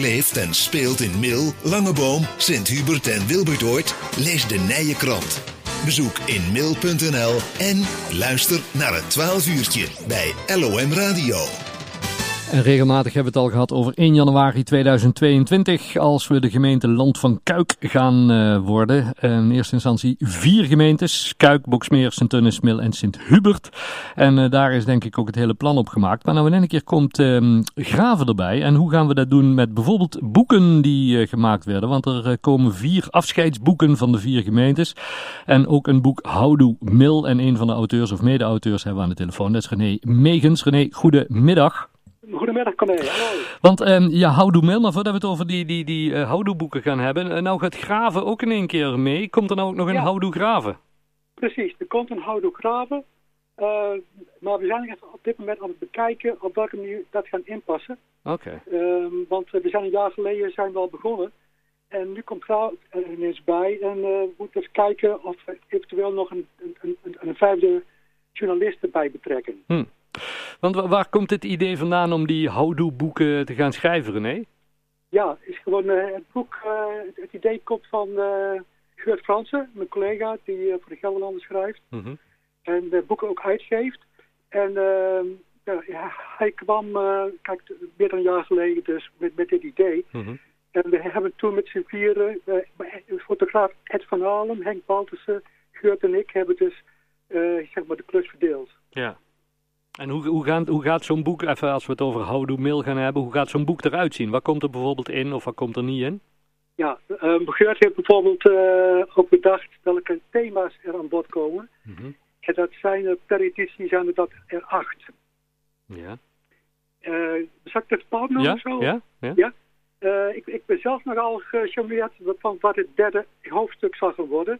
leeft en speelt in Mil, Langeboom, Sint-Hubert en Wilbertoort? Lees de Nije Krant. Bezoek inmil.nl en luister naar het 12 uurtje bij LOM Radio. En regelmatig hebben we het al gehad over 1 januari 2022, als we de gemeente Land van Kuik gaan uh, worden. In eerste instantie vier gemeentes, Kuik, Boksmeer, Sint-Tunnis, Mil en Sint-Hubert. En uh, daar is denk ik ook het hele plan op gemaakt. Maar nou in een keer komt uh, graven erbij. En hoe gaan we dat doen met bijvoorbeeld boeken die gemaakt werden? Want er komen vier afscheidsboeken van de vier gemeentes. En ook een boek Houdoe Mil. En een van de auteurs of mede-auteurs hebben we aan de telefoon. Dat is René Megens. René, goedemiddag. Goedemiddag, Corné. Hallo. Want um, ja, houdoe mail, maar voordat we het over die, die, die uh, houdoe boeken gaan hebben, uh, nou gaat graven ook in één keer mee. Komt er nou ook nog een ja. houdoe graven? Precies, er komt een houdoe graven. Uh, maar we zijn op dit moment aan het bekijken op welke manier dat gaan inpassen. Oké. Okay. Um, want we zijn een jaar geleden zijn we al begonnen. En nu komt graaf er ineens bij. En we moeten eens kijken of we eventueel nog een, een, een, een vijfde journalist erbij betrekken. Hm. Want waar komt het idee vandaan om die houdoe-boeken te gaan schrijven, René? Ja, is gewoon uh, het boek. Uh, het, idee komt van uh, Geurt Fransen, mijn collega, die voor de Gelderlander schrijft. Mm -hmm. En de boeken ook uitgeeft. En ja, hij kwam, kijk, meer dan een jaar geleden dus met, met dit idee. Mm -hmm. En we hebben toen met z'n vieren, fotograaf Ed van Halen, Henk Baltussen, Geurt en ik, hebben dus zeg maar de klus verdeeld. Ja. En hoe, hoe, gaan, hoe gaat zo'n boek, even als we het over Houdoe Mail gaan hebben, hoe gaat zo'n boek eruit zien? Wat komt er bijvoorbeeld in of wat komt er niet in? Ja, uh, Geurt heeft bijvoorbeeld uh, ook bedacht welke thema's er aan bod komen. Mm -hmm. En dat zijn er per editie zijn er dat er acht. Ja. Uh, zal ik het noemen ja? zo? Ja, ja. ja? Uh, ik, ik ben zelf nogal gecharmeerd van wat het derde hoofdstuk zal gaan worden.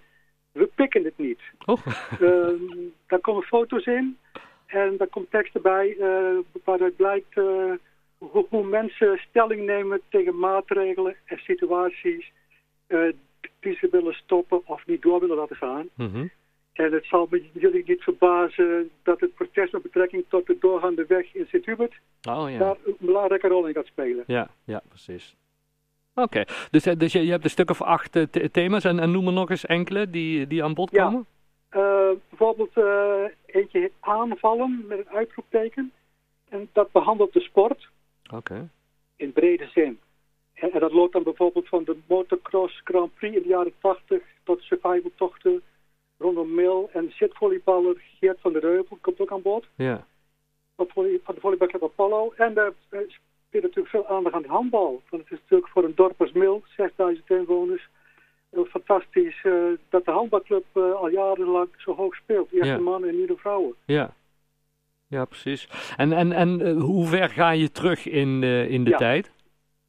We pikken het niet. Oh. uh, daar komen foto's in. En daar komt tekst erbij uh, waaruit blijkt uh, hoe, hoe, mensen stelling nemen tegen maatregelen en situaties uh, die ze willen stoppen of niet door willen laten gaan. Mm -hmm. En het zal me jullie niet verbazen dat het protest met betrekking tot de doorgaande weg in Sint-Hubert oh, ja. daar een belangrijke rol in gaat spelen. Ja, ja precies. Oké, okay. dus, dus je, je, hebt een stuk of acht thema's en, en noem er nog eens enkele die, die aan bod komen. Ja. Uh, bijvoorbeeld uh, eentje aanvallen met een uitroepteken. En dat behandelt de sport. Oké. Okay. In brede zin. En, en, dat loopt dan bijvoorbeeld van de motocross Grand Prix in de jaren 80 tot survivaltochten rondom Mil. En zitvolleyballer Geert van der Reuvel komt ook aan bod. Ja. Van, van de volleybalclub Apollo. En daar uh, speelt natuurlijk veel aandacht aan de handbal. Want het is natuurlijk voor een dorp als Mil, 6000 inwoners fantastisch uh, dat de handbalclub uh, al jarenlang zo hoog speelt. Eerst Ja. de mannen en nu de vrouwen. Ja, ja precies. En, en, en uh, hoe ver ga je terug in, in de Ja. tijd?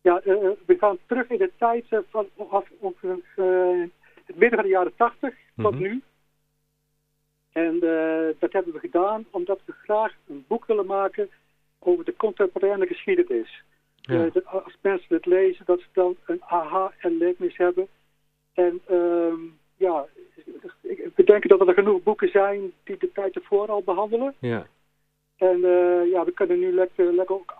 Ja, we gaan terug in de tijd van af, ongeveer het midden van de jaren 80 tot Mhm. nu. En dat hebben we gedaan omdat we graag een boek willen maken over de contemporaine geschiedenis. Ja. Als mensen het lezen, dat ze dan een aha-erlevenis hebben. En ehm ja, ik- we denken dat er genoeg boeken zijn die de tijd ervoor al behandelen. Ja. En eh, ja, we kunnen nu lekker, lekker ook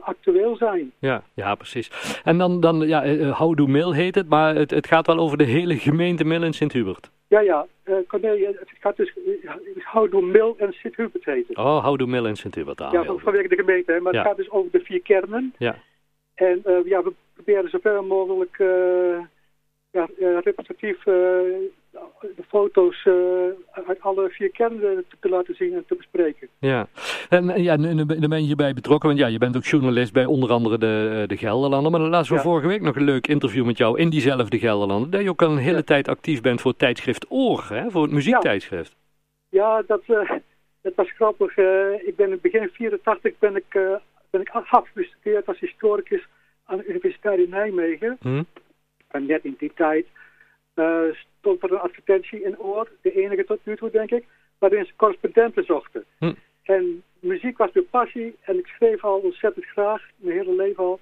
actueel zijn. Ja, ja, precies. En dan, dan ja, uh, Houdoe Mill heet het, maar het, het gaat wel over de hele gemeente Mill in Sint-Hubert. Ja, ja. Uh, Cornelia, het gaat dus uh, Houdoe Mil en Sint-Hubert heten. Oh, Houdoe Mill in Sint-Hubert. Ah, ja, vanwege de gemeente. Hè, maar Ja. het gaat dus over de vier kernen. Ja. En uh, ja, we proberen zoveel mogelijk uh, ja, representatief uh, de foto's uh, uit alle vier kernen te, te laten zien en te bespreken. Ja, en en ja, nu, nu ben je hierbij betrokken, want ja, je bent ook journalist bij onder andere de, eh, de Gelderlander. Maar dan lazen we Ja. vorige week nog een leuk interview met jou in diezelfde Gelderlander. Dat je ook al een hele Ja. tijd actief bent voor het tijdschrift Oor, hè, voor het muziektijdschrift. Ja, dat, uh, dat was grappig. Uh, ik ben in begin 84 ben ik, ben ik afgestudeerd als historicus aan de Universiteit in Nijmegen. Hm? En net in die tijd uh, stond er een advertentie in Oor, de enige tot nu toe denk ik, waarin ze correspondenten zochten. Hm. En muziek was mijn passie en ik schreef al ontzettend graag, mijn hele leven al.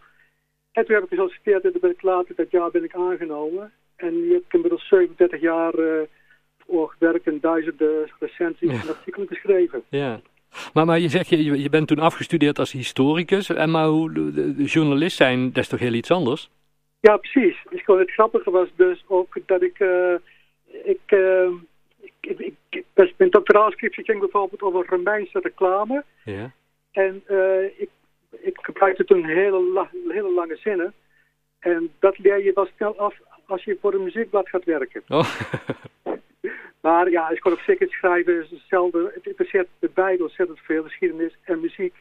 En toen heb ik gesolliciteerd en toen ben ik later dat jaar ben ik aangenomen. En nu heb ik inmiddels 37 jaar uh, voor gewerkt en duizenden recensies Ja. en artikelen geschreven. Ja. Maar, maar je zegt, je, je bent toen afgestudeerd als historicus. En maar hoe, de, de journalist zijn, dat is toch heel iets anders? Ja, precies. Dus gewoon het grappige was dus ook dat ik... Uh, ik, uh, ik, ik, ik, mijn doctoraalscriptie ging bijvoorbeeld over Romeinse reclame. Ja. En uh, ik, ik gebruikte toen hele, la, hele lange zinnen. En dat leer je wel snel af als je voor een muziekblad gaat werken. Oh. maar ja, ik kon op zich het schrijven is hetzelfde. Het interesseert de beide ontzettend veel, geschiedenis en muziek.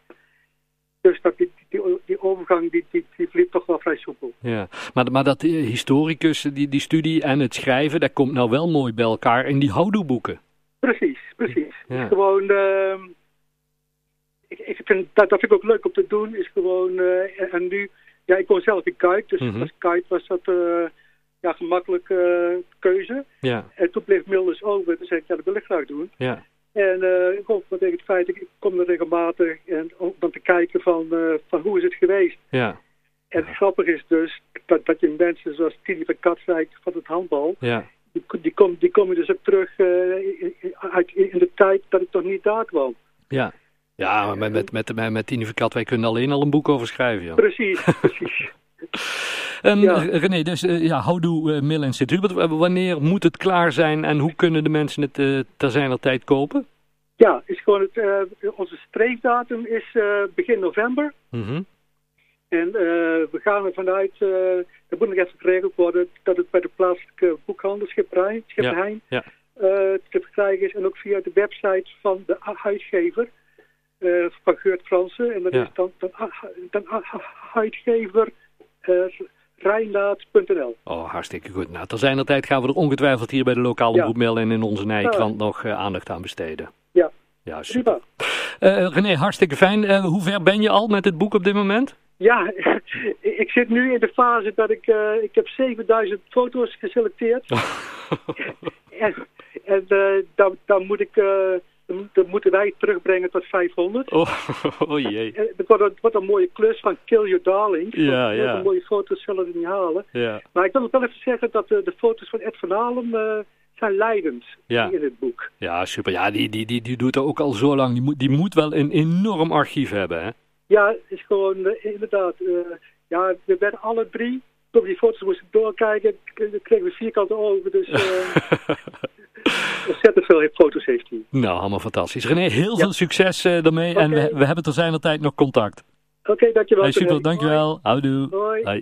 Dus dat die, die, overgang die, die, die verliep toch wel vrij soepel. Ja, maar, maar dat historicus, die, die studie en het schrijven, dat komt nou wel mooi bij elkaar in die houdoeboeken. Precies, precies. Ja. Gewoon, uh, ik, ik vind, dat, dat vind ik ook leuk om te doen, is gewoon, uh, en nu, ja, ik woon zelf in Kuik, dus Mhm. als Kuik was dat uh, ja, gemakkelijke keuze. Ja, En toen bleef Milders over, toen zei ik, ja, dat wil ik graag doen. ja, En uh, ik hoop tegen het feit, ik kom er regelmatig en om te kijken van, uh, van hoe is het geweest. ja, En het grappige is dus dat, dat je mensen zoals Tini van Katwijk van het handbal, ja. die, die, kom, die komen dus ook terug uh, in, uit, in de tijd dat ik toch niet daar kwam. Ja, ja maar met, met, met, met, met Tine van Katwijk kunnen alleen al een boek over schrijven. Ja. Precies, precies. Um, Ja. René, dus uh, ja, houdoe uh, Mill en Sint-Hubert. Wanneer moet het klaar zijn en hoe kunnen de mensen het uh, ter zijner tijd kopen? Ja, is gewoon het, uh, onze streefdatum is begin november. Mm -hmm. En we gaan er vanuit, dat moet nog even geregeld worden, dat het bij de plaatselijke boekhandel Schipperij, Schipperheijn ja, ja. Te verkrijgen is. En ook via de website van de uitgever, uh, van Geurt Fransen. En dat Ja. is dan, dan, dan uitgever uh, Rijnlaat.nl. Oh, hartstikke goed. Nou, ter zijner tijd gaan we er ongetwijfeld hier bij de lokale Ja. omroep en in onze Nijkrant Ja. nog uh, aandacht aan besteden. Ja. Ja, super. Uh, René, hartstikke fijn. Uh, hoe ver ben je al met het boek op dit moment? Ja, ik zit nu in de fase dat ik, uh, ik heb 7000 foto's geselecteerd. en en uh, dan, dan moet ik, uh, dan moeten wij terugbrengen tot 500. Oh, oh jee. En Het wordt, een, het wordt een mooie klus van Kill Your Darling. Ja, ja. De mooie foto's zullen we niet halen. Ja, Maar ik wil nog wel even zeggen dat de, de foto's van Ed van Halen uh, zijn leidend Ja. in het boek. ja super. Ja, die, die, die, die doet er ook al zo lang. Die moet, die moet wel een enorm archief hebben, hè? Ja, is gewoon uh, inderdaad. Uh, ja, we werden alle drie, door die foto's moesten doorkijken, kregen we vierkante ogen. Dus uh, ontzettend veel foto's heeft hij. nou, allemaal fantastisch. René, heel Ja. veel succes uh, daarmee. En we, we hebben ter zijner tijd nog contact. Oké, dankjewel. Hey, super, dankjewel. Houdoe. Hoi. Hoi.